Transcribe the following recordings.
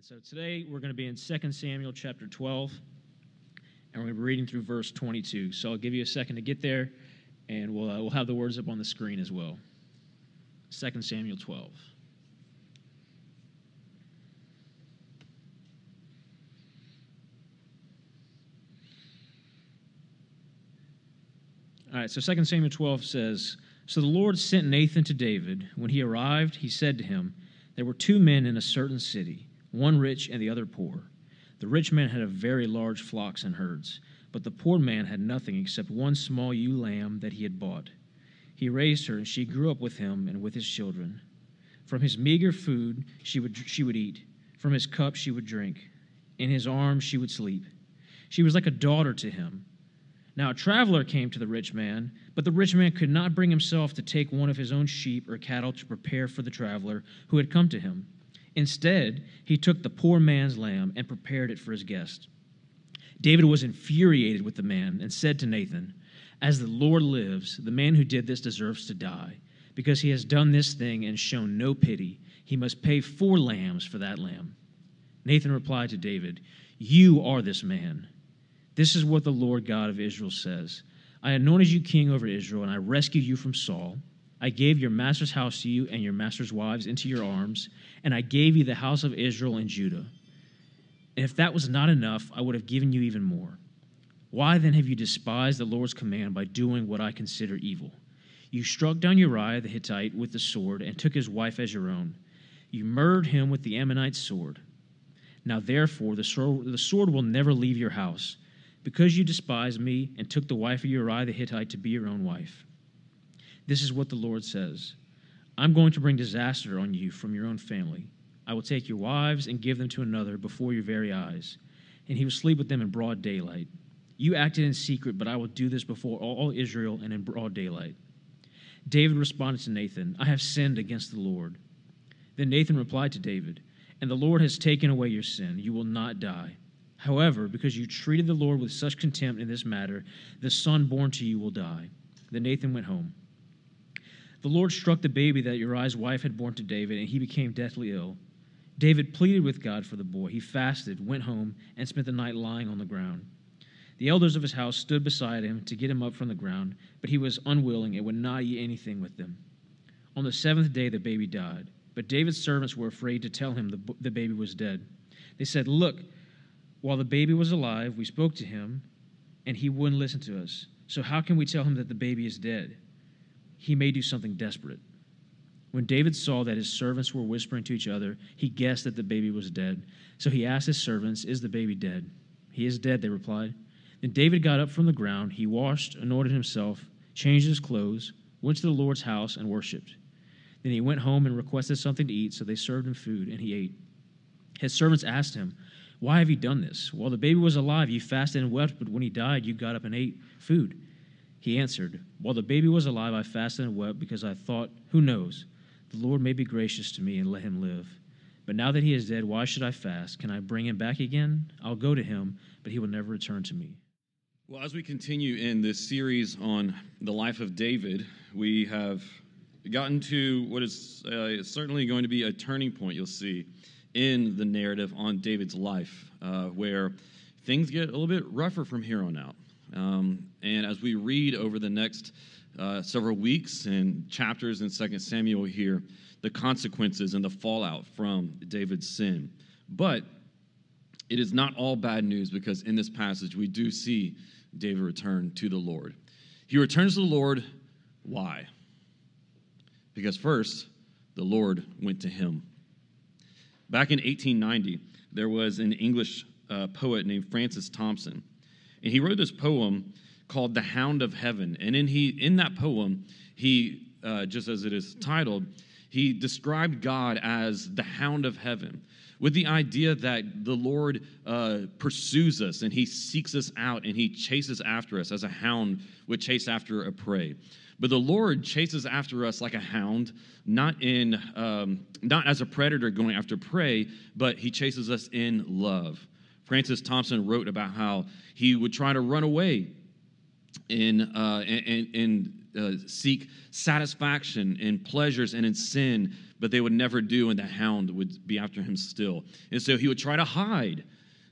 And so today we're going to be in 2 Samuel chapter 12, and we're going to be reading through verse 22. So I'll give you a second to get there, and we'll, uh, we'll have the words up on the screen as well. 2 Samuel 12. All right, so 2 Samuel 12 says So the Lord sent Nathan to David. When he arrived, he said to him, There were two men in a certain city, one rich and the other poor. The rich man had a very large flocks and herds, but the poor man had nothing except one small ewe lamb that he had bought. He raised her, and she grew up with him and with his children. From his meager food she would, she would eat, from his cup she would drink, in his arms she would sleep. She was like a daughter to him. Now a traveler came to the rich man, but the rich man could not bring himself to take one of his own sheep or cattle to prepare for the traveler who had come to him. Instead, he took the poor man's lamb and prepared it for his guest. David was infuriated with the man and said to Nathan, As the Lord lives, the man who did this deserves to die. Because he has done this thing and shown no pity, he must pay four lambs for that lamb. Nathan replied to David, You are this man. This is what the Lord God of Israel says I anointed you king over Israel, and I rescued you from Saul. I gave your master's house to you and your master's wives into your arms, and I gave you the house of Israel and Judah. And if that was not enough, I would have given you even more. Why then have you despised the Lord's command by doing what I consider evil? You struck down Uriah the Hittite with the sword and took his wife as your own. You murdered him with the Ammonite sword. Now, therefore, the sword, the sword will never leave your house because you despised me and took the wife of Uriah the Hittite to be your own wife. This is what the Lord says I'm going to bring disaster on you from your own family. I will take your wives and give them to another before your very eyes, and he will sleep with them in broad daylight. You acted in secret, but I will do this before all Israel and in broad daylight. David responded to Nathan, I have sinned against the Lord. Then Nathan replied to David, And the Lord has taken away your sin. You will not die. However, because you treated the Lord with such contempt in this matter, the son born to you will die. Then Nathan went home. The Lord struck the baby that Uriah's wife had borne to David, and he became deathly ill. David pleaded with God for the boy. He fasted, went home, and spent the night lying on the ground. The elders of his house stood beside him to get him up from the ground, but he was unwilling and would not eat anything with them. On the seventh day, the baby died, but David's servants were afraid to tell him the, the baby was dead. They said, Look, while the baby was alive, we spoke to him, and he wouldn't listen to us. So how can we tell him that the baby is dead? He may do something desperate. When David saw that his servants were whispering to each other, he guessed that the baby was dead. So he asked his servants, Is the baby dead? He is dead, they replied. Then David got up from the ground. He washed, anointed himself, changed his clothes, went to the Lord's house, and worshipped. Then he went home and requested something to eat, so they served him food, and he ate. His servants asked him, why have you done this? While the baby was alive, you fasted and wept, but when he died, you got up and ate food. He answered, While the baby was alive, I fasted and wept because I thought, Who knows? The Lord may be gracious to me and let him live. But now that he is dead, why should I fast? Can I bring him back again? I'll go to him, but he will never return to me. Well, as we continue in this series on the life of David, we have gotten to what is uh, certainly going to be a turning point, you'll see in the narrative on David's life, uh, where things get a little bit rougher from here on out. Um, and as we read over the next uh, several weeks and chapters in 2 Samuel here, the consequences and the fallout from David's sin. But it is not all bad news because in this passage we do see David return to the Lord. He returns to the Lord. Why? Because first, the Lord went to him. Back in 1890, there was an English uh, poet named Francis Thompson, and he wrote this poem called "The Hound of Heaven." And in he in that poem, he uh, just as it is titled, he described God as the Hound of Heaven, with the idea that the Lord uh, pursues us and he seeks us out and he chases after us as a hound would chase after a prey. But the Lord chases after us like a hound, not in um, not as a predator going after prey, but he chases us in love. Francis Thompson wrote about how he would try to run away and, uh, in, in uh, seek satisfaction in pleasures and in sin, but they would never do, and the hound would be after him still. And so he would try to hide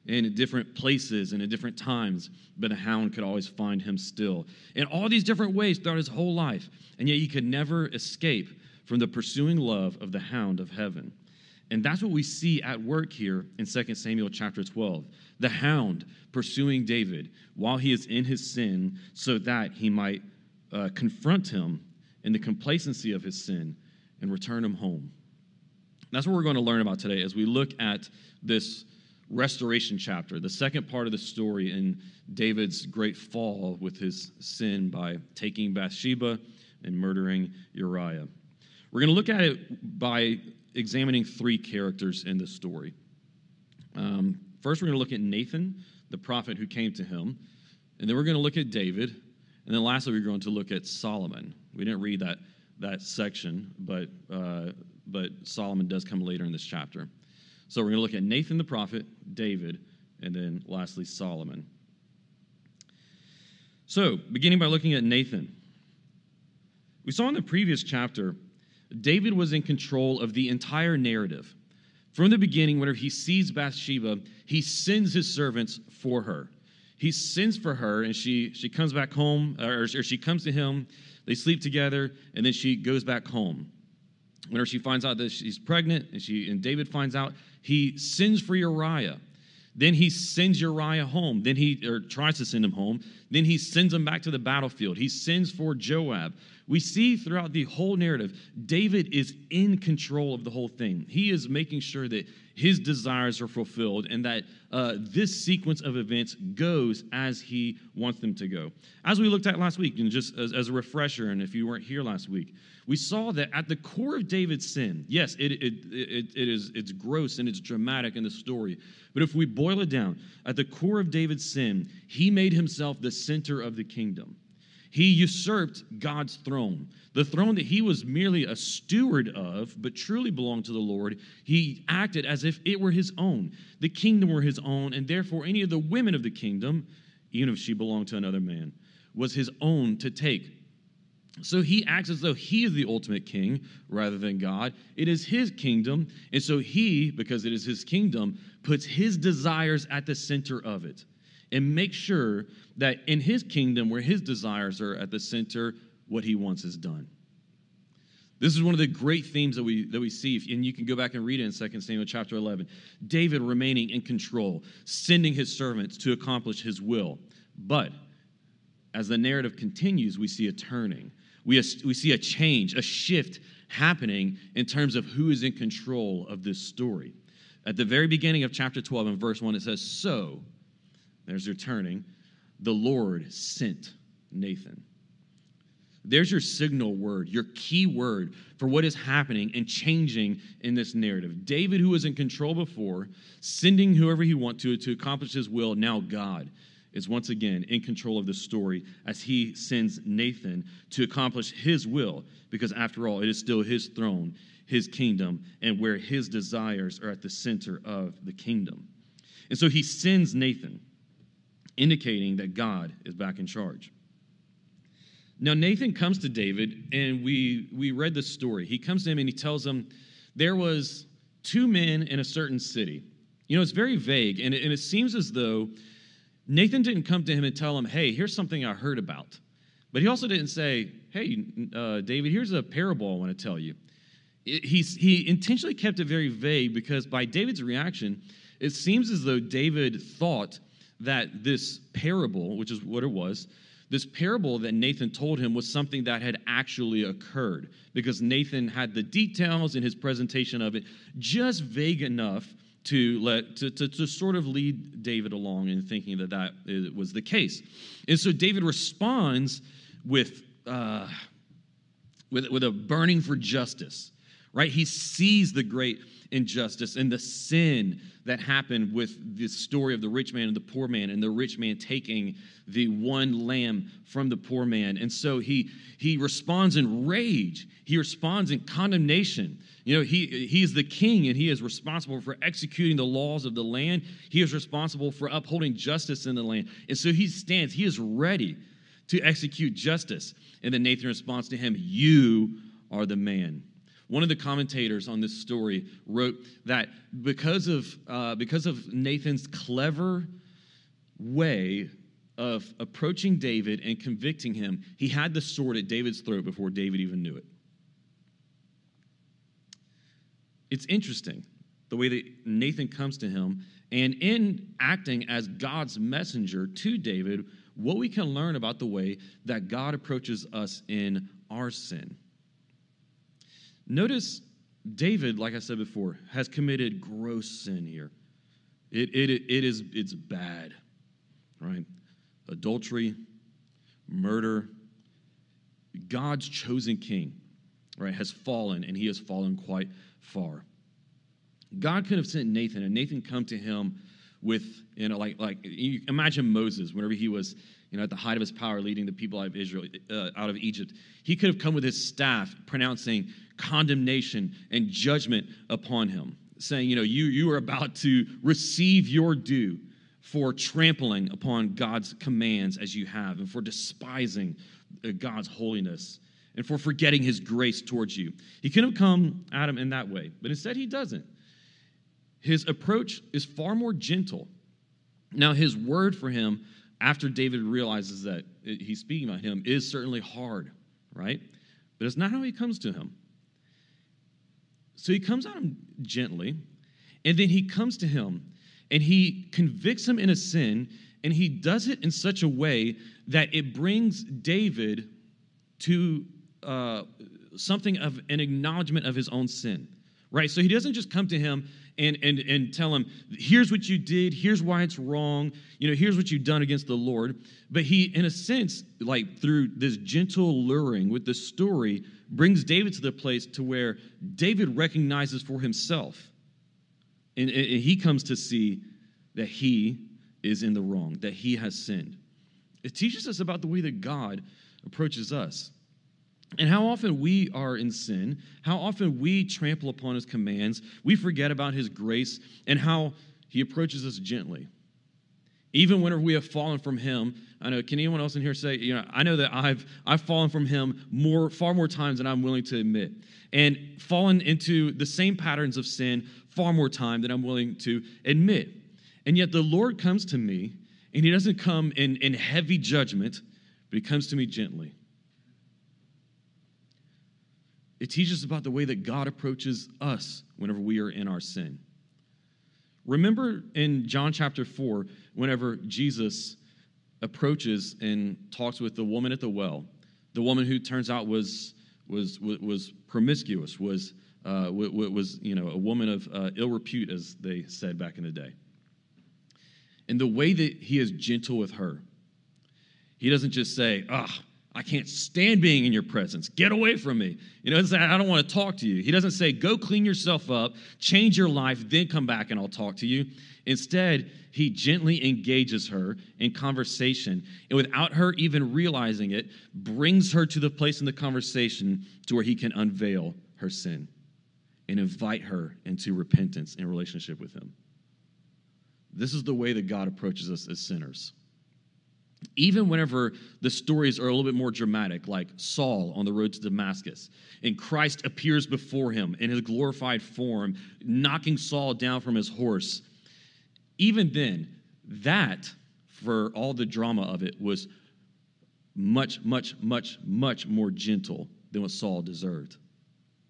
in different places and at different times, but a hound could always find him still. In all these different ways throughout his whole life, and yet he could never escape from the pursuing love of the hound of heaven. And that's what we see at work here in 2 Samuel chapter 12. The hound pursuing David while he is in his sin so that he might uh, confront him in the complacency of his sin and return him home. That's what we're going to learn about today as we look at this restoration chapter, the second part of the story in David's great fall with his sin by taking Bathsheba and murdering Uriah. We're going to look at it by examining three characters in the story. Um, first, we're going to look at Nathan, the prophet who came to him, and then we're going to look at David, and then lastly, we're going to look at Solomon. We didn't read that, that section, but, uh, but Solomon does come later in this chapter. So we're going to look at Nathan the prophet, David, and then lastly, Solomon. So, beginning by looking at Nathan, we saw in the previous chapter, David was in control of the entire narrative. From the beginning, whenever he sees Bathsheba, he sends his servants for her. He sends for her, and she, she comes back home, or, or she comes to him. They sleep together, and then she goes back home. Whenever she finds out that she's pregnant, and, she, and David finds out, he sends for Uriah. Then he sends Uriah home. Then he or tries to send him home. Then he sends him back to the battlefield. He sends for Joab. We see throughout the whole narrative, David is in control of the whole thing. He is making sure that his desires are fulfilled and that uh, this sequence of events goes as he wants them to go. As we looked at last week, and just as, as a refresher, and if you weren't here last week, we saw that at the core of David's sin, yes, it, it, it, it is it's gross and it's dramatic in the story. But if we boil it down, at the core of David's sin, he made himself the center of the kingdom. He usurped God's throne, the throne that he was merely a steward of, but truly belonged to the Lord. He acted as if it were his own. The kingdom were his own, and therefore any of the women of the kingdom, even if she belonged to another man, was his own to take. So he acts as though he is the ultimate king rather than God. It is his kingdom. And so he, because it is his kingdom, puts his desires at the center of it and make sure that in his kingdom, where his desires are at the center, what he wants is done. This is one of the great themes that we, that we see, and you can go back and read it in 2 Samuel chapter 11. David remaining in control, sending his servants to accomplish his will. But as the narrative continues, we see a turning we, we see a change, a shift happening in terms of who is in control of this story. At the very beginning of chapter 12, in verse 1, it says, So, there's your turning, the Lord sent Nathan. There's your signal word, your key word for what is happening and changing in this narrative. David, who was in control before, sending whoever he wants to to accomplish his will, now God is once again in control of the story as he sends Nathan to accomplish his will, because after all, it is still his throne, his kingdom, and where his desires are at the center of the kingdom. And so he sends Nathan, indicating that God is back in charge. Now, Nathan comes to David, and we, we read the story. He comes to him and he tells him, There was two men in a certain city. You know, it's very vague, and it, and it seems as though Nathan didn't come to him and tell him, hey, here's something I heard about. But he also didn't say, hey, uh, David, here's a parable I want to tell you. It, he intentionally kept it very vague because by David's reaction, it seems as though David thought that this parable, which is what it was, this parable that Nathan told him was something that had actually occurred because Nathan had the details in his presentation of it just vague enough to let to, to, to, sort of lead David along in thinking that that was the case. And so David responds with uh, with, with a burning for justice, right? He sees the great injustice and the sin that happened with the story of the rich man and the poor man and the rich man taking the one lamb from the poor man. And so he he responds in rage. He responds in condemnation. You know he he's the king and he is responsible for executing the laws of the land. He is responsible for upholding justice in the land. And so he stands he is ready to execute justice. And then Nathan responds to him, You are the man. One of the commentators on this story wrote that because of, uh, because of Nathan's clever way of approaching David and convicting him, he had the sword at David's throat before David even knew it. It's interesting the way that Nathan comes to him, and in acting as God's messenger to David, what we can learn about the way that God approaches us in our sin. Notice David, like I said before, has committed gross sin here. It, it, it is it's bad, right? Adultery, murder. God's chosen king, right, has fallen, and he has fallen quite far. God could have sent Nathan, and Nathan come to him with, you know, like, like you imagine Moses, whenever he was, you know, at the height of his power leading the people out of Israel, uh, out of Egypt. He could have come with his staff pronouncing condemnation and judgment upon him, saying, you know, you, you are about to receive your due for trampling upon God's commands as you have, and for despising uh, God's holiness, and for forgetting his grace towards you. He could have come at him in that way, but instead he doesn't. His approach is far more gentle. Now, his word for him, after David realizes that he's speaking about him, is certainly hard, right? But it's not how he comes to him. So he comes at him gently, and then he comes to him and he convicts him in a sin, and he does it in such a way that it brings David to uh, something of an acknowledgement of his own sin, right? So he doesn't just come to him and, and, and tell him, here's what you did, here's why it's wrong, you know, here's what you've done against the Lord. But he, in a sense, like through this gentle luring with the story, brings David to the place to where David recognizes for himself. And, and he comes to see that he is in the wrong, that he has sinned. It teaches us about the way that God approaches us. And how often we are in sin, how often we trample upon his commands, we forget about his grace, and how he approaches us gently. Even whenever we have fallen from him, I know, can anyone else in here say, you know, I know that I've I've fallen from him more, far more times than I'm willing to admit. And fallen into the same patterns of sin far more time than I'm willing to admit. And yet the Lord comes to me, and he doesn't come in, in heavy judgment, but he comes to me gently. It teaches about the way that God approaches us whenever we are in our sin. Remember in John chapter 4, whenever Jesus approaches and talks with the woman at the well, the woman who turns out was, was, was promiscuous, was, uh, was you know, a woman of uh, ill repute, as they said back in the day. And the way that he is gentle with her, he doesn't just say, ah, I can't stand being in your presence. Get away from me. You know, I don't want to talk to you. He doesn't say, go clean yourself up, change your life, then come back and I'll talk to you. Instead, he gently engages her in conversation and without her even realizing it, brings her to the place in the conversation to where he can unveil her sin and invite her into repentance in relationship with him. This is the way that God approaches us as sinners. Even whenever the stories are a little bit more dramatic, like Saul on the road to Damascus, and Christ appears before him in his glorified form, knocking Saul down from his horse, even then, that, for all the drama of it, was much, much, much, much more gentle than what Saul deserved.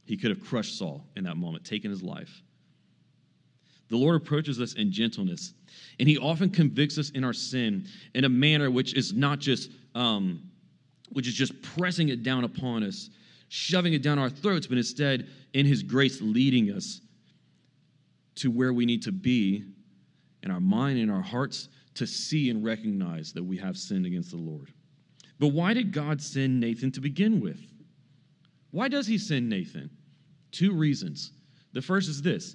He could have crushed Saul in that moment, taken his life. The Lord approaches us in gentleness, and He often convicts us in our sin in a manner which is not just, um, which is just pressing it down upon us, shoving it down our throats, but instead, in His grace, leading us to where we need to be in our mind and our hearts to see and recognize that we have sinned against the Lord. But why did God send Nathan to begin with? Why does He send Nathan? Two reasons. The first is this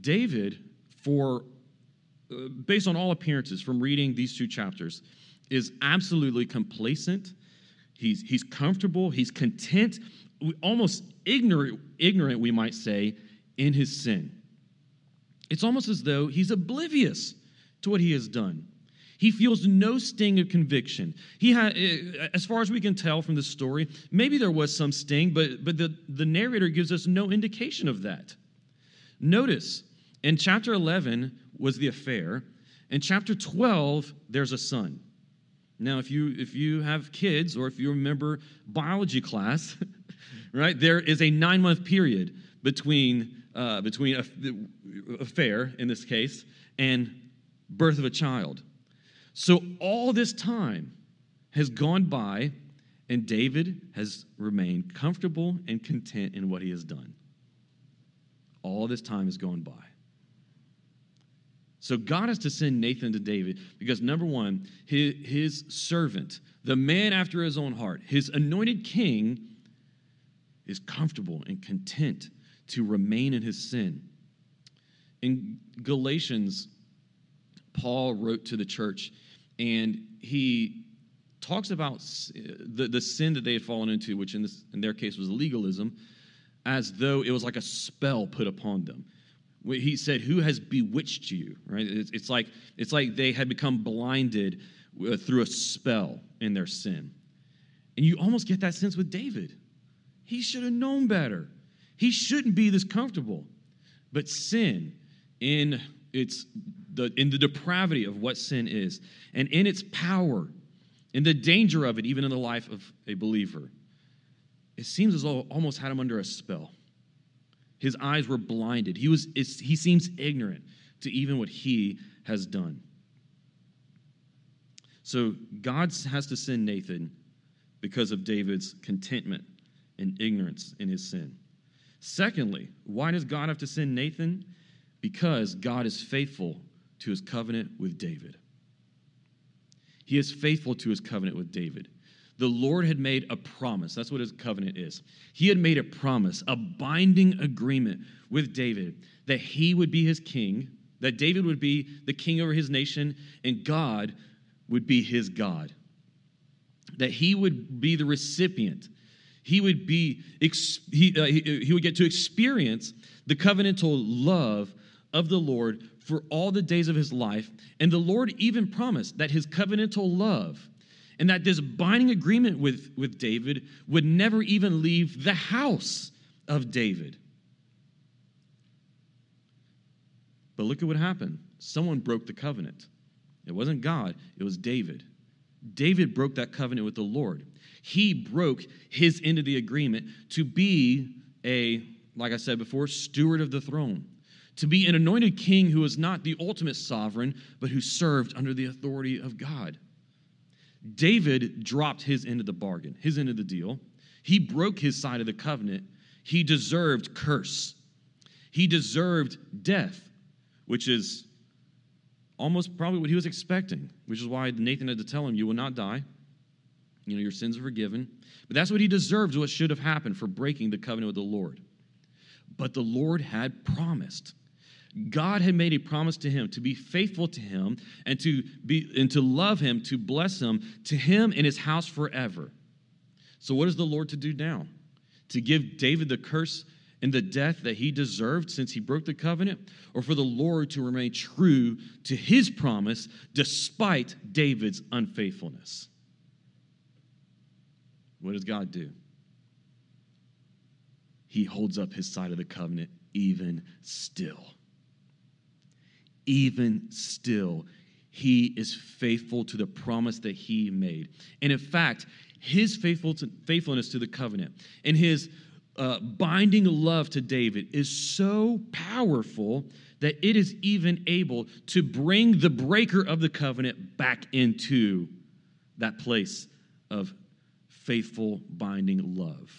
David for, uh, based on all appearances from reading these two chapters, is absolutely complacent. He's, he's comfortable, he's content, almost ignorant, ignorant, we might say, in his sin. It's almost as though he's oblivious to what he has done. He feels no sting of conviction. He had, eh, as far as we can tell from the story, maybe there was some sting, but, but the, the narrator gives us no indication of that. Notice, in chapter 11 was the affair. In chapter 12, there's a son. Now, if you if you have kids or if you remember biology class, right, there is a nine month period between uh, between a, affair in this case and birth of a child. So all this time has gone by, and David has remained comfortable and content in what he has done. All this time has gone by. So God has to send Nathan to David because, number one, his, his, servant, the man after his own heart, his anointed king, is comfortable and content to remain in his sin. In Galatians, Paul wrote to the church and he talks about the, the sin that they had fallen into, which in, this, in their case was legalism, as though it was like a spell put upon them he said, Who has bewitched you? Right? It's, like, it's like they had become blinded uh, through a spell in their sin. And you almost get that sense with David. He should have known better. He shouldn't be this comfortable. But sin, in its the, in the depravity of what sin is, and in its power, in the danger of it, even in the life of a believer, it seems as though almost had him under a spell. His eyes were blinded. He, was, he seems ignorant to even what he has done. So God has to send Nathan because of David's contentment and ignorance in his sin. Secondly, why does God have to send Nathan? Because God is faithful to his covenant with David. He is faithful to his covenant with David the Lord had made a promise. That's what his covenant is. He had made a promise, a binding agreement with David that he would be his king, that David would be the king over his nation, and God would be his God. That he would be the recipient. He would be he, uh, he, he would get to experience the covenantal love of the Lord for all the days of his life. And the Lord even promised that his covenantal love and that this binding agreement with, with David would never even leave the house of David. But look at what happened. Someone broke the covenant. It wasn't God, it was David. David broke that covenant with the Lord. He broke his end of the agreement to be a, like I said before, steward of the throne, to be an anointed king who was not the ultimate sovereign, but who served under the authority of God. David dropped his end of the bargain, his end of the deal. He broke his side of the covenant. He deserved curse. He deserved death, which is almost probably what he was expecting, which is why Nathan had to tell him, You will not die. You know, your sins are forgiven. But that's what he deserved, what should have happened for breaking the covenant with the Lord. But the Lord had promised God had made a promise to him to be faithful to him and to be and to love him, to bless him, to him and his house forever. So what is the Lord to do now? To give David the curse and the death that he deserved since he broke the covenant or for the Lord to remain true to his promise despite David's unfaithfulness? What does God do? He holds up his side of the covenant even still even still, he is faithful to the promise that he made. And in fact, his faithfulness to the covenant and his uh, binding love to David is so powerful that it is even able to bring the breaker of the covenant back into that place of faithful binding love.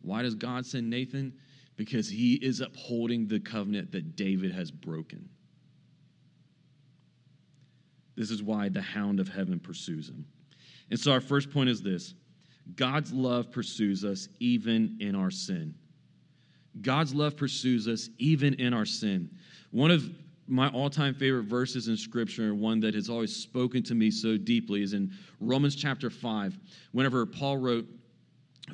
Why does God send Nathan? Because he is upholding the covenant that David has broken. This is why the hound of heaven pursues him. And so, our first point is this God's love pursues us even in our sin. God's love pursues us even in our sin. One of my all time favorite verses in Scripture, and one that has always spoken to me so deeply, is in Romans chapter 5. Whenever Paul wrote,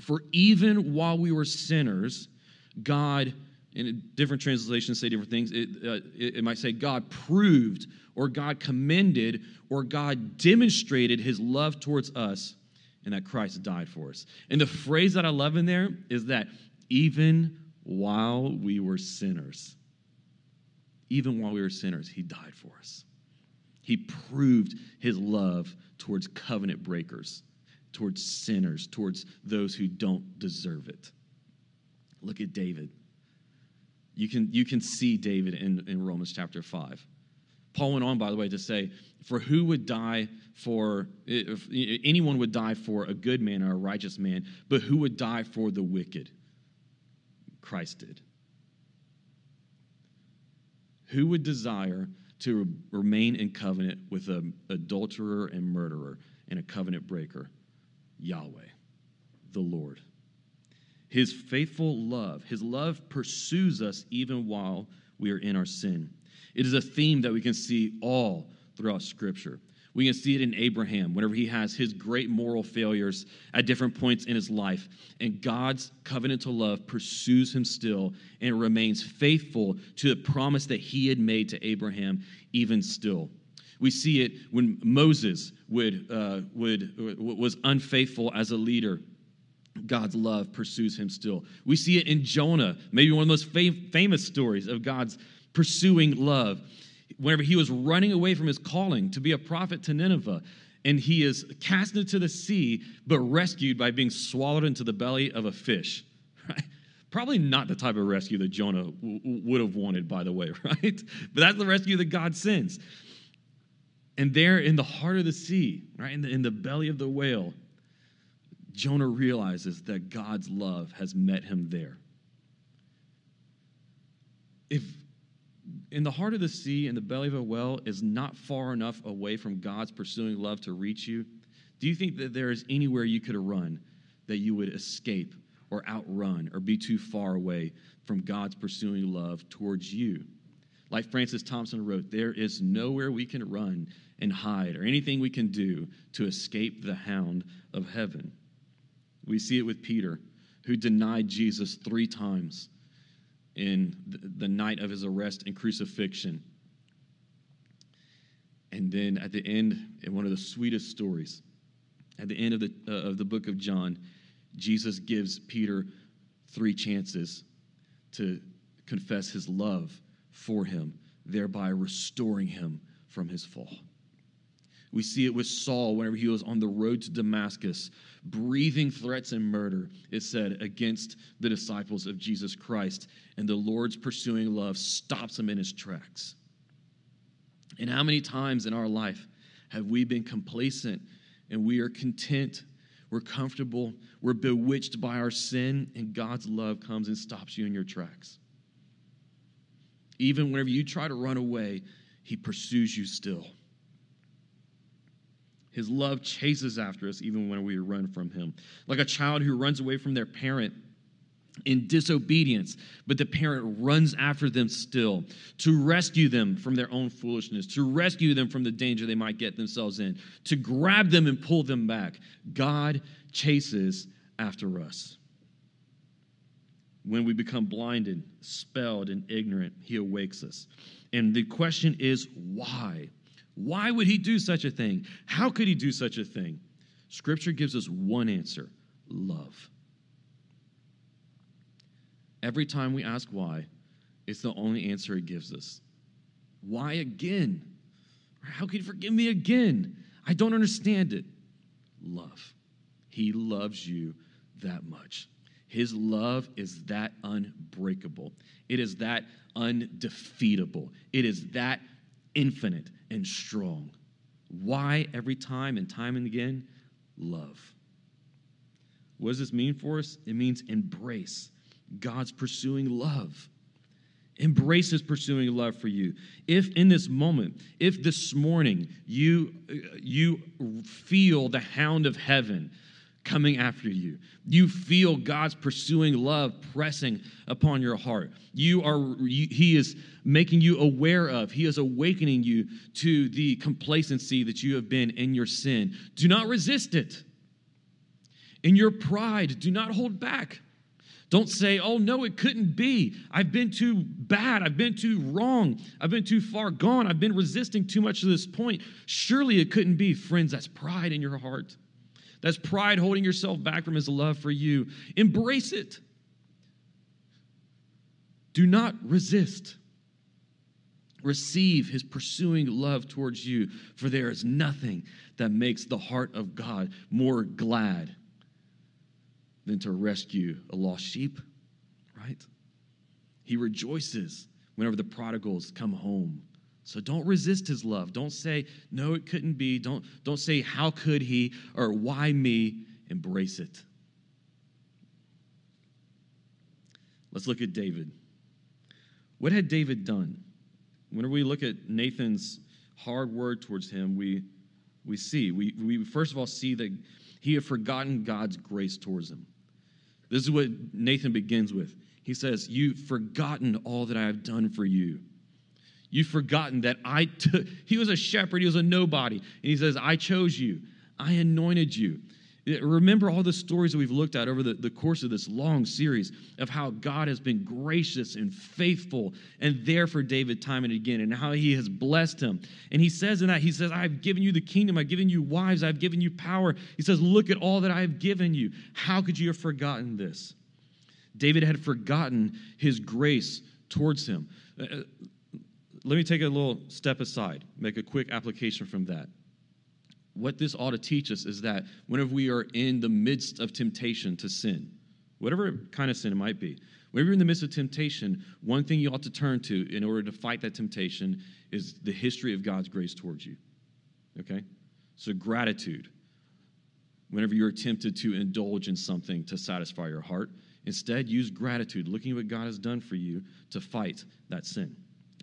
For even while we were sinners, God in different translations say different things. It, uh, it, it might say God proved, or God commended, or God demonstrated his love towards us, and that Christ died for us. And the phrase that I love in there is that even while we were sinners, even while we were sinners, he died for us. He proved his love towards covenant breakers, towards sinners, towards those who don't deserve it. Look at David. You can, you can see David in, in Romans chapter 5. Paul went on, by the way, to say, For who would die for, if anyone would die for a good man or a righteous man, but who would die for the wicked? Christ did. Who would desire to remain in covenant with an adulterer and murderer and a covenant breaker? Yahweh, the Lord. His faithful love, his love pursues us even while we are in our sin. It is a theme that we can see all throughout Scripture. We can see it in Abraham whenever he has his great moral failures at different points in his life. And God's covenantal love pursues him still and remains faithful to the promise that he had made to Abraham, even still. We see it when Moses would, uh, would, was unfaithful as a leader God's love pursues him still. We see it in Jonah, maybe one of the most fam- famous stories of God's pursuing love. Whenever he was running away from his calling to be a prophet to Nineveh, and he is cast into the sea, but rescued by being swallowed into the belly of a fish. Right? Probably not the type of rescue that Jonah w- would have wanted, by the way, right? But that's the rescue that God sends. And there in the heart of the sea, right, in the, in the belly of the whale, Jonah realizes that God's love has met him there. If in the heart of the sea, in the belly of a well, is not far enough away from God's pursuing love to reach you, do you think that there is anywhere you could run that you would escape or outrun or be too far away from God's pursuing love towards you? Like Francis Thompson wrote, there is nowhere we can run and hide or anything we can do to escape the hound of heaven. We see it with Peter, who denied Jesus three times in the night of his arrest and crucifixion. And then at the end, in one of the sweetest stories, at the end of the, uh, of the book of John, Jesus gives Peter three chances to confess his love for him, thereby restoring him from his fall. We see it with Saul whenever he was on the road to Damascus, breathing threats and murder, it said, against the disciples of Jesus Christ. And the Lord's pursuing love stops him in his tracks. And how many times in our life have we been complacent and we are content? We're comfortable, we're bewitched by our sin, and God's love comes and stops you in your tracks. Even whenever you try to run away, He pursues you still. His love chases after us even when we run from him. Like a child who runs away from their parent in disobedience, but the parent runs after them still to rescue them from their own foolishness, to rescue them from the danger they might get themselves in, to grab them and pull them back. God chases after us. When we become blinded, spelled, and ignorant, He awakes us. And the question is, why? Why would he do such a thing? How could he do such a thing? Scripture gives us one answer love. Every time we ask why, it's the only answer it gives us. Why again? How could he forgive me again? I don't understand it. Love. He loves you that much. His love is that unbreakable. It is that undefeatable. It is that infinite and strong. Why every time and time and again? Love. What does this mean for us? It means embrace God's pursuing love. Embrace his pursuing love for you. If in this moment, if this morning you, uh, you feel the hound of heaven coming after you. You feel God's pursuing love pressing upon your heart. You are you, he is making you aware of. He is awakening you to the complacency that you have been in your sin. Do not resist it. In your pride, do not hold back. Don't say, oh, no, it couldn't be. I've been too bad. I've been too wrong. I've been too far gone. I've been resisting too much to this point. Surely it couldn't be. Friends, that's pride in your heart. That's pride holding yourself back from his love for you. Embrace it. Do not resist. Receive his pursuing love towards you, for there is nothing that makes the heart of God more glad than to rescue a lost sheep, right? He rejoices whenever the prodigals come home. So don't resist his love. Don't say, no, it couldn't be. Don't, don't say, how could he or why me? Embrace it. Let's look at David. What had David done? Whenever we look at Nathan's hard word towards him, we, we see, we, we first of all see that he had forgotten God's grace towards him. This is what Nathan begins with. He says, You've forgotten all that I have done for you. You've forgotten that I took, he was a shepherd, he was a nobody. And he says, I chose you, I anointed you. Remember all the stories that we've looked at over the, the course of this long series of how God has been gracious and faithful and there for David time and again, and how he has blessed him. And he says in that, he says, I've given you the kingdom, I've given you wives, I've given you power. He says, Look at all that I have given you. How could you have forgotten this? David had forgotten his grace towards him. Uh, uh, Let me take a little step aside, make a quick application from that what this ought to teach us is that whenever we are in the midst of temptation to sin, whatever kind of sin it might be, whenever you're in the midst of temptation, one thing you ought to turn to in order to fight that temptation is the history of God's grace towards you. Okay? So, gratitude. Whenever you're tempted to indulge in something to satisfy your heart, instead use gratitude, looking at what God has done for you to fight that sin.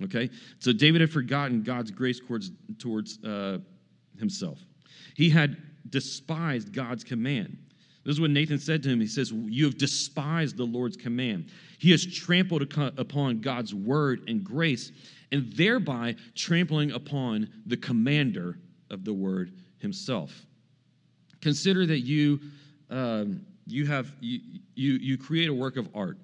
Okay? So, David had forgotten God's grace towards, towards uh, himself. He had despised God's command. This is what Nathan said to him. He says, You have despised the Lord's command. He has trampled upon God's word and grace, and thereby trampling upon the commander of the word himself. Consider that you, um, you, have, you, you, you create a work of art,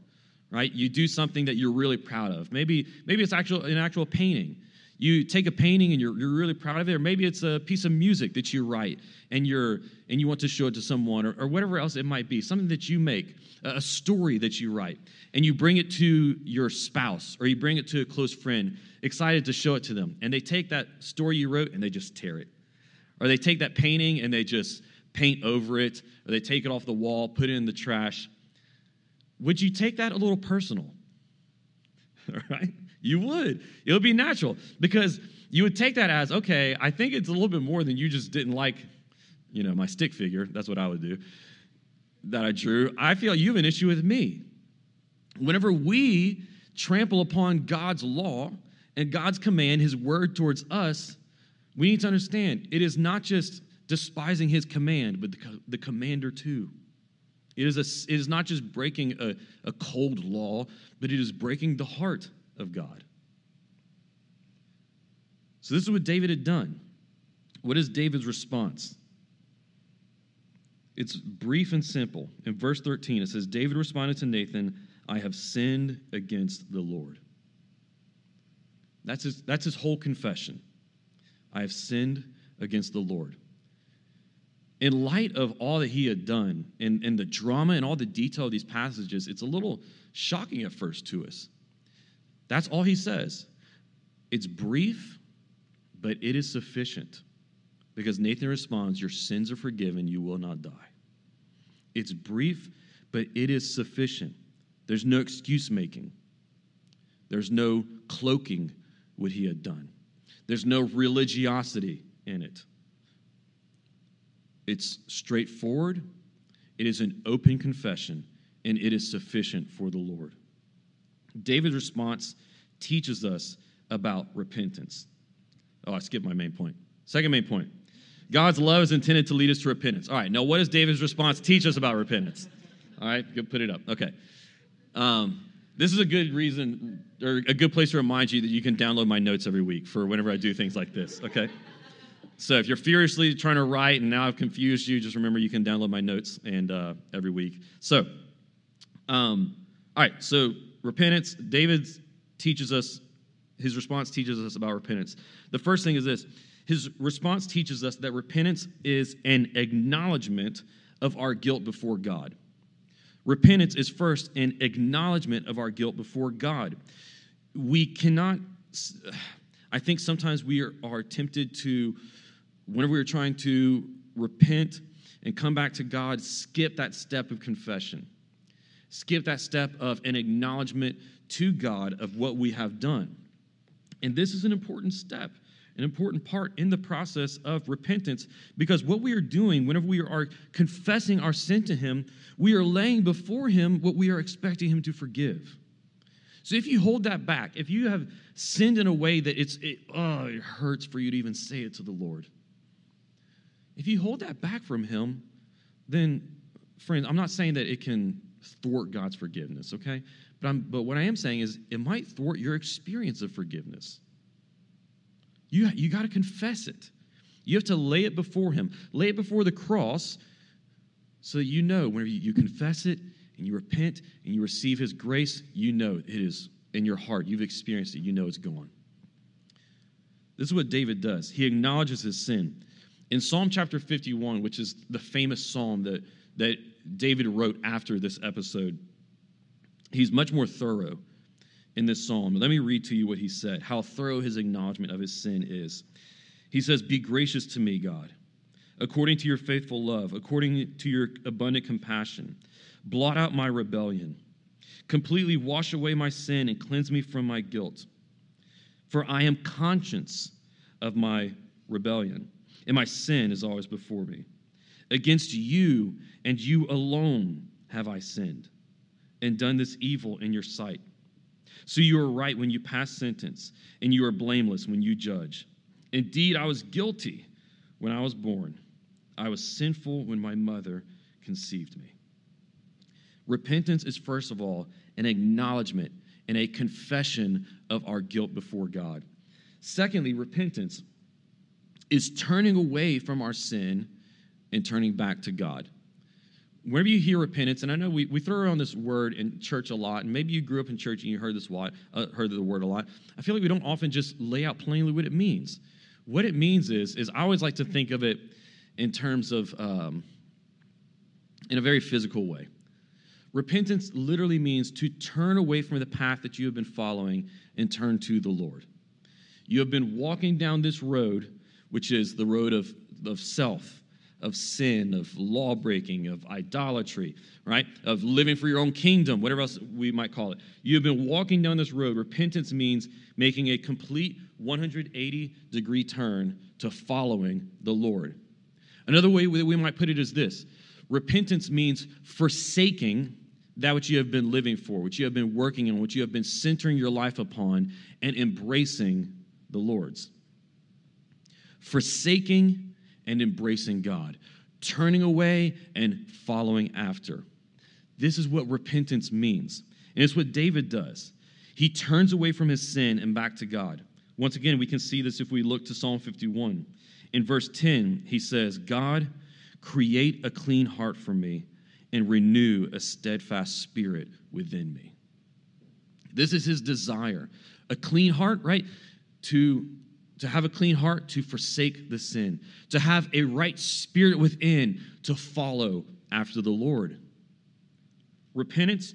right? You do something that you're really proud of. Maybe, maybe it's actual, an actual painting you take a painting and you're, you're really proud of it or maybe it's a piece of music that you write and you're and you want to show it to someone or, or whatever else it might be something that you make a story that you write and you bring it to your spouse or you bring it to a close friend excited to show it to them and they take that story you wrote and they just tear it or they take that painting and they just paint over it or they take it off the wall put it in the trash would you take that a little personal all right you would. It would be natural because you would take that as, okay, I think it's a little bit more than you just didn't like, you know, my stick figure. That's what I would do that I drew. I feel you have an issue with me. Whenever we trample upon God's law and God's command, his word towards us, we need to understand it is not just despising his command, but the, the commander too. It is, a, it is not just breaking a, a cold law, but it is breaking the heart of God. So, this is what David had done. What is David's response? It's brief and simple. In verse 13, it says, David responded to Nathan, I have sinned against the Lord. That's his, that's his whole confession. I have sinned against the Lord. In light of all that he had done and, and the drama and all the detail of these passages, it's a little shocking at first to us. That's all he says. It's brief, but it is sufficient because Nathan responds, Your sins are forgiven, you will not die. It's brief, but it is sufficient. There's no excuse making, there's no cloaking what he had done, there's no religiosity in it. It's straightforward, it is an open confession, and it is sufficient for the Lord. David's response teaches us about repentance. Oh, I skipped my main point. Second main point God's love is intended to lead us to repentance. All right, now what does David's response teach us about repentance? All right, good, put it up. Okay. Um, this is a good reason or a good place to remind you that you can download my notes every week for whenever I do things like this, okay? So if you're furiously trying to write and now I've confused you, just remember you can download my notes and uh, every week. So Um, all right, so repentance, David teaches us, his response teaches us about repentance. The first thing is this his response teaches us that repentance is an acknowledgement of our guilt before God. Repentance is first an acknowledgement of our guilt before God. We cannot, I think sometimes we are, are tempted to, whenever we are trying to repent and come back to God, skip that step of confession. Skip that step of an acknowledgement to God of what we have done. And this is an important step an important part in the process of repentance because what we are doing whenever we are confessing our sin to Him, we are laying before Him what we are expecting Him to forgive. So if you hold that back, if you have sinned in a way that it's, it, oh, it hurts for you to even say it to the Lord, if you hold that back from Him, then, friends, I'm not saying that it can thwart God's forgiveness, okay? But, I'm, but what I am saying is it might thwart your experience of forgiveness. You, you got to confess it. You have to lay it before Him, lay it before the cross so that you know whenever you, you confess it and you repent and you receive His grace, you know it is in your heart. You've experienced it, you know it's gone. This is what David does. He acknowledges his sin. In Psalm chapter 51, which is the famous psalm that, that David wrote after this episode, he's much more thorough in this psalm. Let me read to you what he said, how thorough his acknowledgement of his sin is. He says, Be gracious to me, God, according to your faithful love, according to your abundant compassion. Blot out my rebellion. Completely wash away my sin and cleanse me from my guilt. For I am conscious of my rebellion, and my sin is always before me. Against you and you alone have I sinned and done this evil in your sight so you are right when you pass sentence, and you are blameless when you judge. Indeed, I was guilty when I was born. I was sinful when my mother conceived me. Repentance is, first of all, an acknowledgement and a confession of our guilt before God. Secondly, repentance is turning away from our sin and turning back to God whenever you hear repentance, and I know we, we throw around this word in church a lot, and maybe you grew up in church and you heard this lot, uh, heard the word a lot. I feel like we don't often just lay out plainly what it means. What it means is, is I always like to think of it in terms of, um, in a very physical way. Repentance literally means to turn away from the path that you have been following and turn to the Lord. You have been walking down this road, which is the road of, of self, of sin, of law breaking, of idolatry, right? Of living for your own kingdom, whatever else we might call it. You have been walking down this road. Repentance means making a complete 180 degree turn to following the Lord. Another way that we might put it is this repentance means forsaking that which you have been living for, which you have been working on, which you have been centering your life upon, and embracing the Lord's. Forsaking and embracing God, turning away and following after. This is what repentance means. And it's what David does. He turns away from his sin and back to God. Once again, we can see this if we look to Psalm 51. In verse 10, he says, God, create a clean heart for me and renew a steadfast spirit within me. This is his desire. A clean heart, right? To to have a clean heart, to forsake the sin, to have a right spirit within, to follow after the Lord. Repentance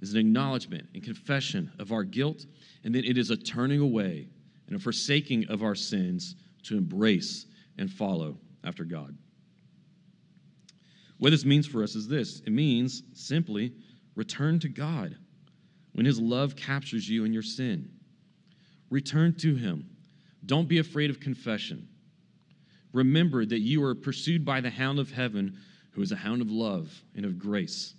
is an acknowledgement and confession of our guilt, and then it is a turning away and a forsaking of our sins to embrace and follow after God. What this means for us is this it means simply return to God when His love captures you in your sin. Return to him. Don't be afraid of confession. Remember that you are pursued by the hound of heaven, who is a hound of love and of grace.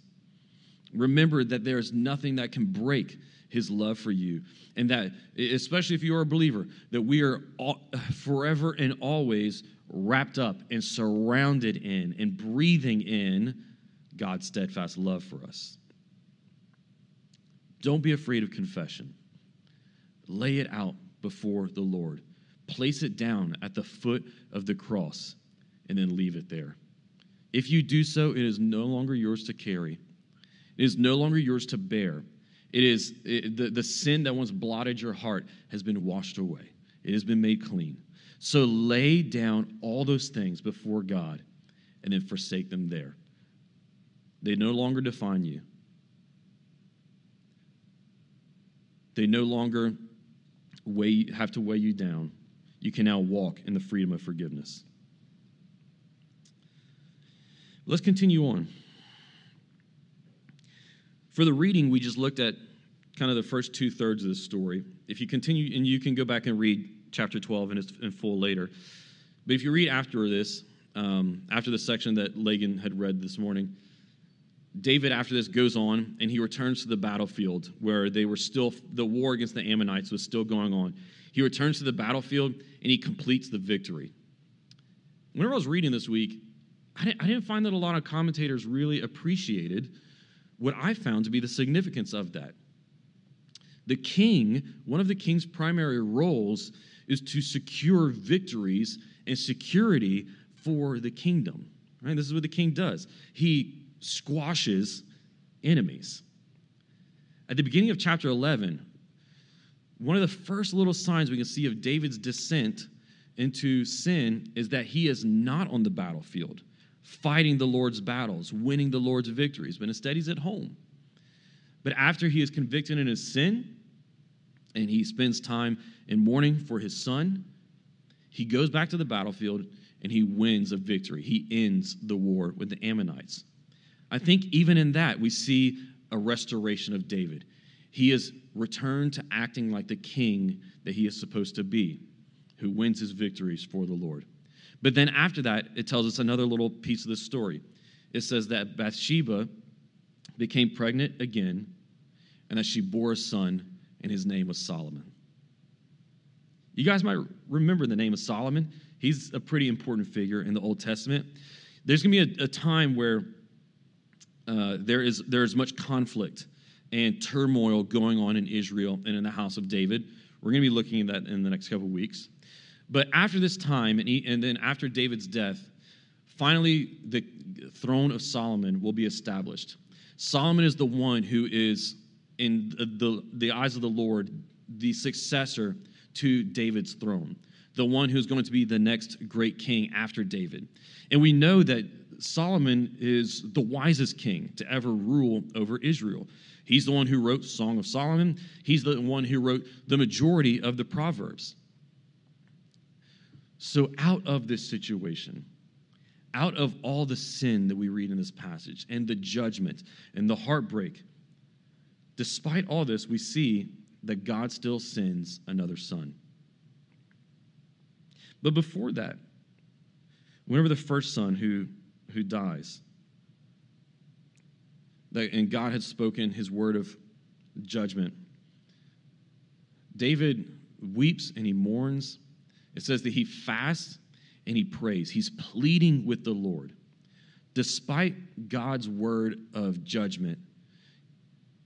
Remember that there is nothing that can break his love for you. And that, especially if you are a believer, that we are all, forever and always wrapped up and surrounded in and breathing in God's steadfast love for us. Don't be afraid of confession. Lay it out before the Lord. Place it down at the foot of the cross and then leave it there. If you do so, it is no longer yours to carry. It is no longer yours to bear. It is it, the, the sin that once blotted your heart has been washed away, it has been made clean. So lay down all those things before God and then forsake them there. They no longer define you. They no longer weigh, have to weigh you down. You can now walk in the freedom of forgiveness. Let's continue on. For the reading, we just looked at kind of the first two thirds of the story. If you continue, and you can go back and read chapter 12 in, in full later. But if you read after this, um, after the section that Lagan had read this morning, David, after this, goes on and he returns to the battlefield where they were still, the war against the Ammonites was still going on. He returns to the battlefield and he completes the victory. Whenever I was reading this week, I didn't, I didn't find that a lot of commentators really appreciated what I found to be the significance of that. The king, one of the king's primary roles is to secure victories and security for the kingdom. Right? This is what the king does. He squashes enemies. At the beginning of chapter 11, one of the first little signs we can see of David's descent into sin is that he is not on the battlefield, fighting the Lord's battles, winning the Lord's victories, but instead he's at home. But after he is convicted in his sin and he spends time in mourning for his son, he goes back to the battlefield and he wins a victory. He ends the war with the Ammonites. I think even in that, we see a restoration of David. He is returned to acting like the king that he is supposed to be, who wins his victories for the Lord. But then after that, it tells us another little piece of the story. It says that Bathsheba became pregnant again, and that she bore a son, and his name was Solomon. You guys might remember the name of Solomon. He's a pretty important figure in the Old Testament. There's going to be a, a time where uh, there, is, there is much conflict and turmoil going on in Israel and in the house of David. We're going to be looking at that in the next couple weeks. But after this time, and, he, and then after David's death, finally the throne of Solomon will be established. Solomon is the one who is, in the, the eyes of the Lord, the successor to David's throne, the one who's going to be the next great king after David. And we know that Solomon is the wisest king to ever rule over Israel. He's the one who wrote Song of Solomon. He's the one who wrote the majority of the Proverbs. So, out of this situation, out of all the sin that we read in this passage, and the judgment and the heartbreak, despite all this, we see that God still sends another son. But before that, whenever the first son who who dies. And God had spoken his word of judgment. David weeps and he mourns. It says that he fasts and he prays. He's pleading with the Lord. Despite God's word of judgment,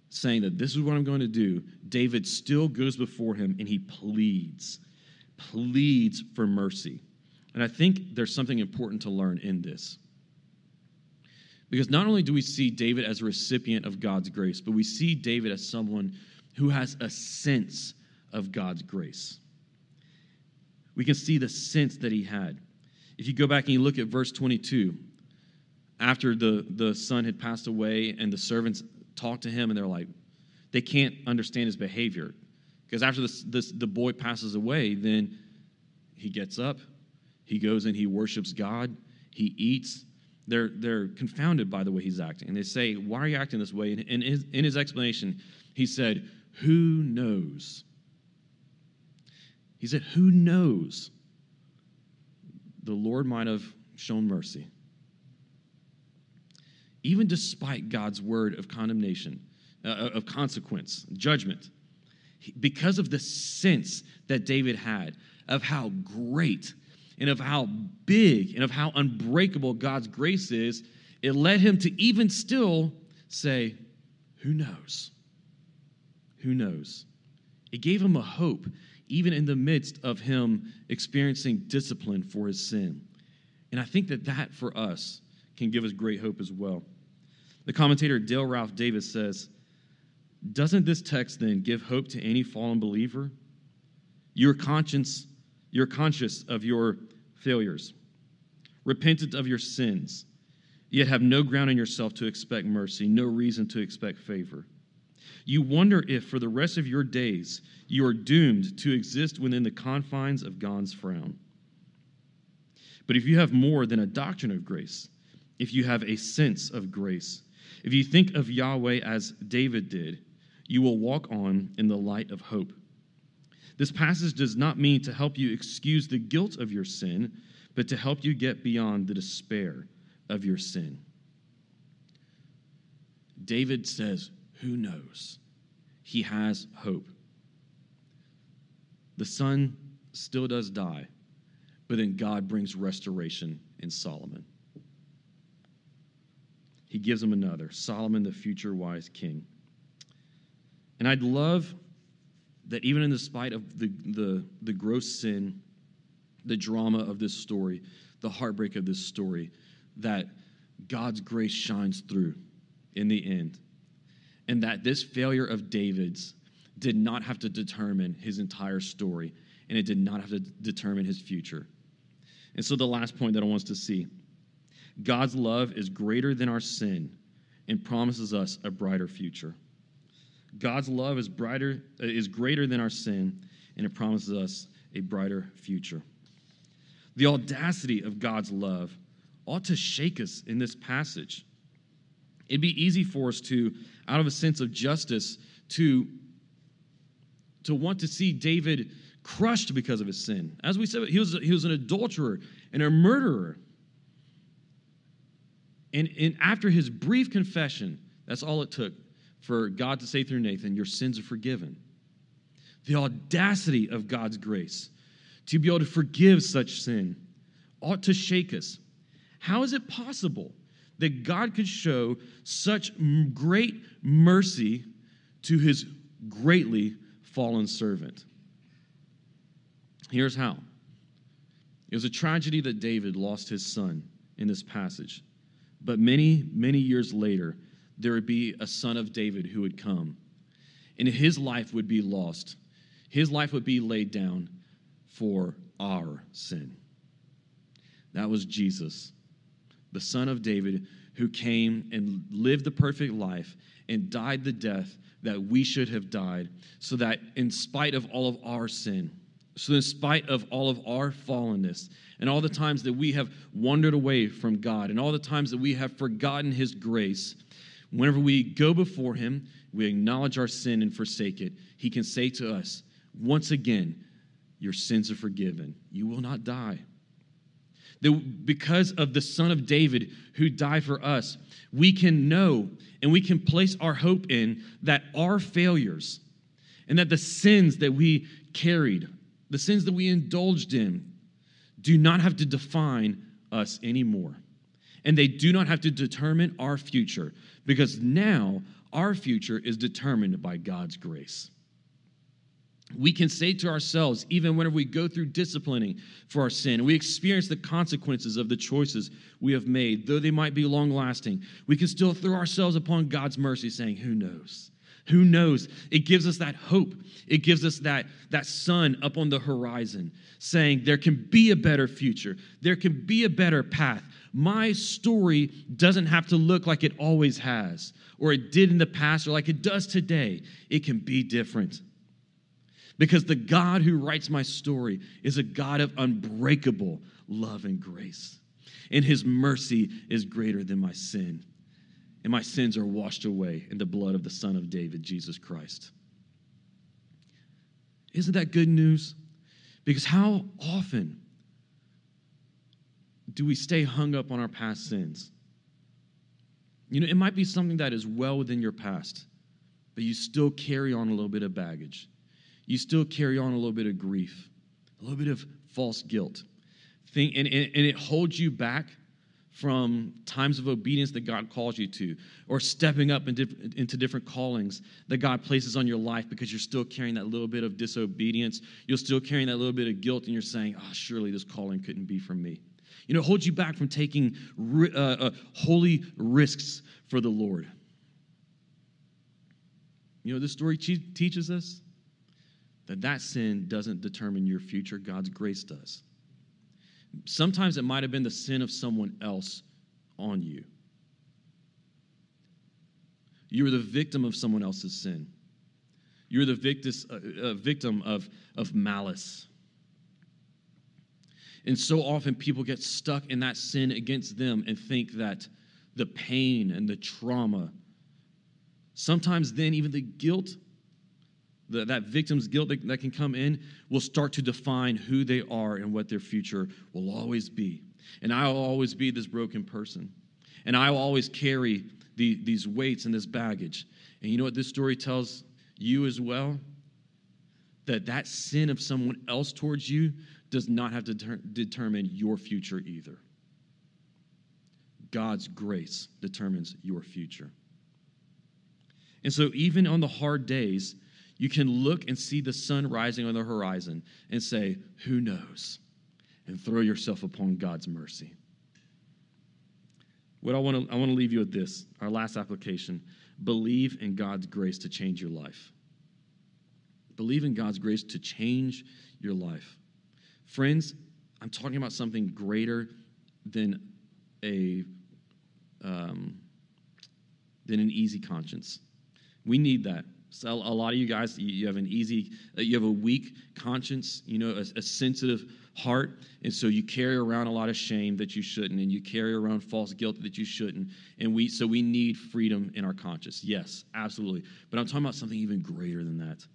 saying that this is what I'm going to do, David still goes before him and he pleads, pleads for mercy. And I think there's something important to learn in this. Because not only do we see David as a recipient of God's grace, but we see David as someone who has a sense of God's grace. We can see the sense that he had. If you go back and you look at verse 22, after the, the son had passed away and the servants talk to him and they're like, they can't understand his behavior. Because after this, this, the boy passes away, then he gets up, he goes and he worships God, he eats, they're, they're confounded by the way he's acting. And they say, Why are you acting this way? And in his, in his explanation, he said, Who knows? He said, Who knows? The Lord might have shown mercy. Even despite God's word of condemnation, uh, of consequence, judgment, because of the sense that David had of how great and of how big and of how unbreakable God's grace is, it led him to even still say, Who knows? Who knows? It gave him a hope, even in the midst of him experiencing discipline for his sin. And I think that that for us can give us great hope as well. The commentator Dale Ralph Davis says, Doesn't this text then give hope to any fallen believer? You're conscious, you're conscious of your failures, repentant of your sins, yet have no ground in yourself to expect mercy, no reason to expect favor. You wonder if for the rest of your days you are doomed to exist within the confines of God's frown. But if you have more than a doctrine of grace, if you have a sense of grace, if you think of Yahweh as David did, you will walk on in the light of hope. This passage does not mean to help you excuse the guilt of your sin, but to help you get beyond the despair of your sin. David says, Who knows? He has hope. The son still does die, but then God brings restoration in Solomon. He gives him another Solomon, the future wise king. And I'd love that even in the spite of the, the, the gross sin, the drama of this story, the heartbreak of this story, that God's grace shines through in the end. And that this failure of David's did not have to determine his entire story, and it did not have to determine his future. And so, the last point that I want us to see God's love is greater than our sin and promises us a brighter future. God's love is brighter uh, is greater than our sin and it promises us a brighter future. The audacity of God's love ought to shake us in this passage. It'd be easy for us to out of a sense of justice to to want to see David crushed because of his sin. As we said, he was, he was an adulterer and a murderer. And, and after his brief confession, that's all it took for God to say through Nathan, Your sins are forgiven. The audacity of God's grace to be able to forgive such sin ought to shake us. How is it possible that God could show such great mercy to his greatly fallen servant? Here's how it was a tragedy that David lost his son in this passage. But many, many years later, there would be a son of David who would come, and his life would be lost. His life would be laid down for our sin. That was Jesus, the son of David, who came and lived the perfect life and died the death that we should have died, so that in spite of all of our sin, so, in spite of all of our fallenness and all the times that we have wandered away from God and all the times that we have forgotten His grace, whenever we go before Him, we acknowledge our sin and forsake it, He can say to us, once again, Your sins are forgiven. You will not die. That because of the Son of David who died for us, we can know and we can place our hope in that our failures and that the sins that we carried, the sins that we indulged in, do not have to define us anymore. And they do not have to determine our future because now our future is determined by God's grace. We can say to ourselves, even whenever we go through disciplining for our sin, we experience the consequences of the choices we have made, though they might be long lasting, we can still throw ourselves upon God's mercy, saying, Who knows? Who knows? It gives us that hope. It gives us that, that sun up on the horizon saying there can be a better future. There can be a better path. My story doesn't have to look like it always has, or it did in the past, or like it does today. It can be different. Because the God who writes my story is a God of unbreakable love and grace. And his mercy is greater than my sin and my sins are washed away in the blood of the Son of David, Jesus Christ. Isn't that good news? Because how often do we stay hung up on our past sins? You know, it might be something that is well within your past, but you still carry on a little bit of baggage. You still carry on a little bit of grief, a little bit of false guilt. Think, and, and, and it holds you back from times of obedience that God calls you to, or stepping up into different callings that God places on your life because you're still carrying that little bit of disobedience. You're still carrying that little bit of guilt, and you're saying, Oh, surely this calling couldn't be from me. You know, it holds you back from taking uh, uh, holy risks for the Lord. You know, this story che- teaches us that that sin doesn't determine your future, God's grace does. Sometimes it might have been the sin of someone else on you. You were the victim of someone else's sin. You're the victis, uh, uh, victim of, of malice. And so often people get stuck in that sin against them and think that the pain and the trauma, sometimes then even the guilt, the, that victim's guilt that, that can come in, will start to define who they are and what their future will always be. And I will always be this broken person. And I will always carry the, these weights and this baggage. And you know what this story tells you as well? That that sin of someone else towards you does not have to deter- determine your future either. God's grace determines your future. And so, even on the hard days, you can look and see the sun rising on the horizon and say, Who knows? And throw yourself upon God's mercy. What I want to I want to leave you with this, our last application. Believe in God's grace to change your life. Believe in God's grace to change your life. Friends, I'm talking about something greater than a um, than an easy conscience. We need that. So a lot of you guys, you have an easy, uh, you have a weak conscience, you know, a, a, sensitive heart, and so you carry around a lot of shame that you shouldn't, and you carry around false guilt that you shouldn't, and we so we need freedom in our conscience. Yes, absolutely. But I'm talking about something even greater than that.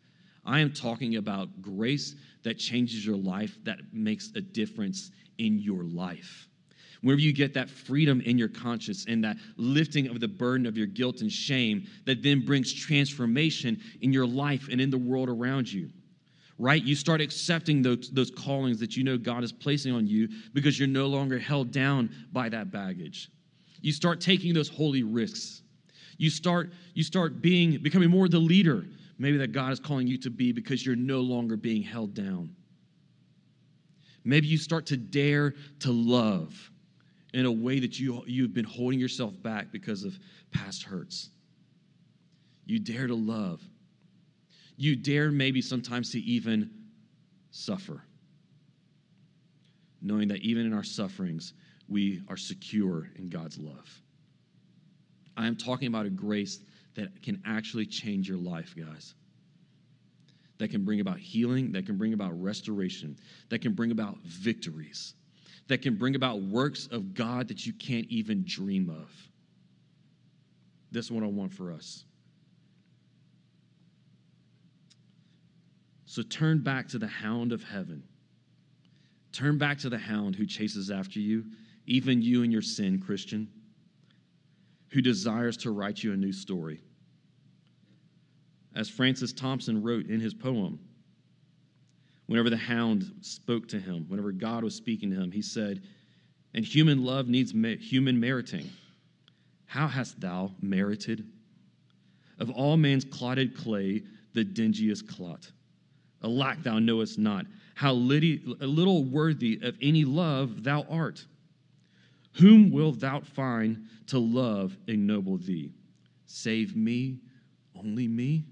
I am talking about grace that changes your life, that makes a difference in your life. Whenever you get that freedom in your conscience and that lifting of the burden of your guilt and shame, that then brings transformation in your life and in the world around you. Right? You start accepting those, those callings that you know God is placing on you because you're no longer held down by that baggage. You start taking those holy risks. You start, you start being becoming more the leader maybe that God is calling you to be because you're no longer being held down. Maybe you start to dare to love in a way that you, you've been holding yourself back because of past hurts. You dare to love. You dare maybe sometimes to even suffer, knowing that even in our sufferings, we are secure in God's love. I am talking about a grace that can actually change your life, guys. That can bring about healing, that can bring about restoration, that can bring about victories, that can bring about works of God that you can't even dream of. This one I want for us. So turn back to the hound of heaven. Turn back to the hound who chases after you, even you and your sin, Christian, who desires to write you a new story as Francis Thompson wrote in his poem. Whenever the hound spoke to him, whenever God was speaking to him, he said, And human love needs human meriting. How hast thou merited? Of all man's clotted clay, the dingiest clot. Alack, thou knowest not how little worthy of any love thou art. Whom wilt thou find to love ennoble thee? Save me, only me?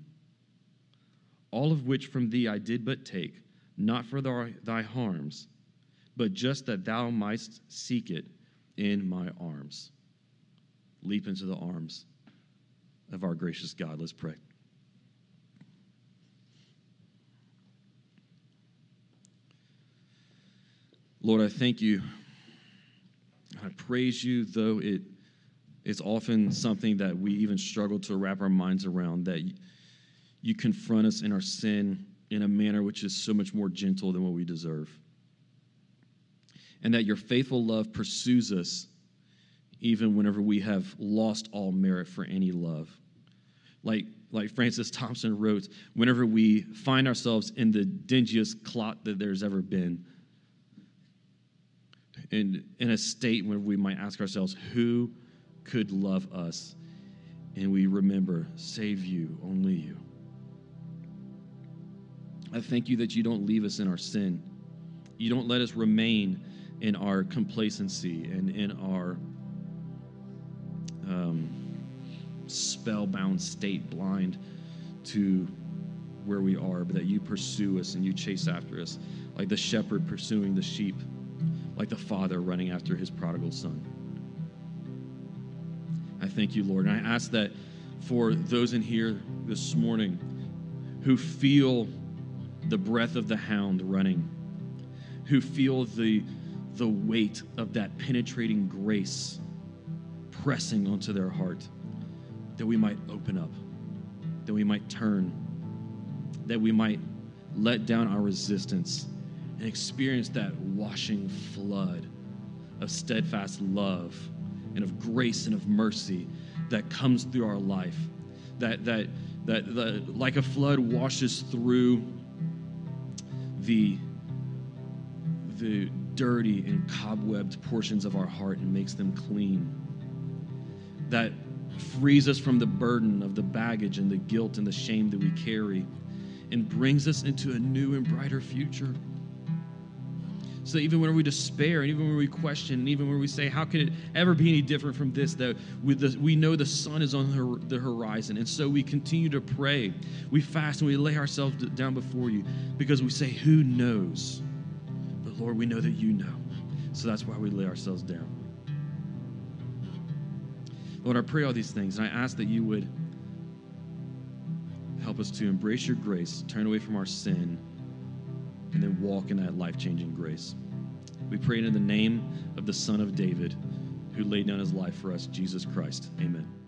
all of which from thee I did but take, not for thy harms, but just that thou mightst seek it in my arms. Leap into the arms of our gracious God. Let's pray. Lord, I thank you. I praise you, though it is often something that we even struggle to wrap our minds around, that you confront us in our sin in a manner which is so much more gentle than what we deserve. And that your faithful love pursues us even whenever we have lost all merit for any love. Like, like Francis Thompson wrote, whenever we find ourselves in the dingiest clot that there's ever been, in, in a state where we might ask ourselves, who could love us? And we remember, save you, only you. I thank you that you don't leave us in our sin. You don't let us remain in our complacency and in our um, spellbound state, blind to where we are, but that you pursue us and you chase after us, like the shepherd pursuing the sheep, like the father running after his prodigal son. I thank you, Lord. And I ask that for those in here this morning who feel the breath of the hound running, who feel the, the weight of that penetrating grace pressing onto their heart, that we might open up, that we might turn, that we might let down our resistance and experience that washing flood of steadfast love and of grace and of mercy that comes through our life. That, that, that, that like a flood washes through the, the dirty and cobwebbed portions of our heart and makes them clean. That frees us from the burden of the baggage and the guilt and the shame that we carry and brings us into a new and brighter future. So even when we despair, and even when we question, and even when we say, "How could it ever be any different from this?" That we, the, we know the sun is on the horizon, and so we continue to pray. We fast and we lay ourselves down before you because we say, "Who knows?" But Lord, we know that you know. So that's why we lay ourselves down. Lord, I pray all these things, and I ask that you would help us to embrace your grace, turn away from our sin and then walk in that life changing grace. We pray it in the name of the Son of David, who laid down his life for us, Jesus Christ. Amen.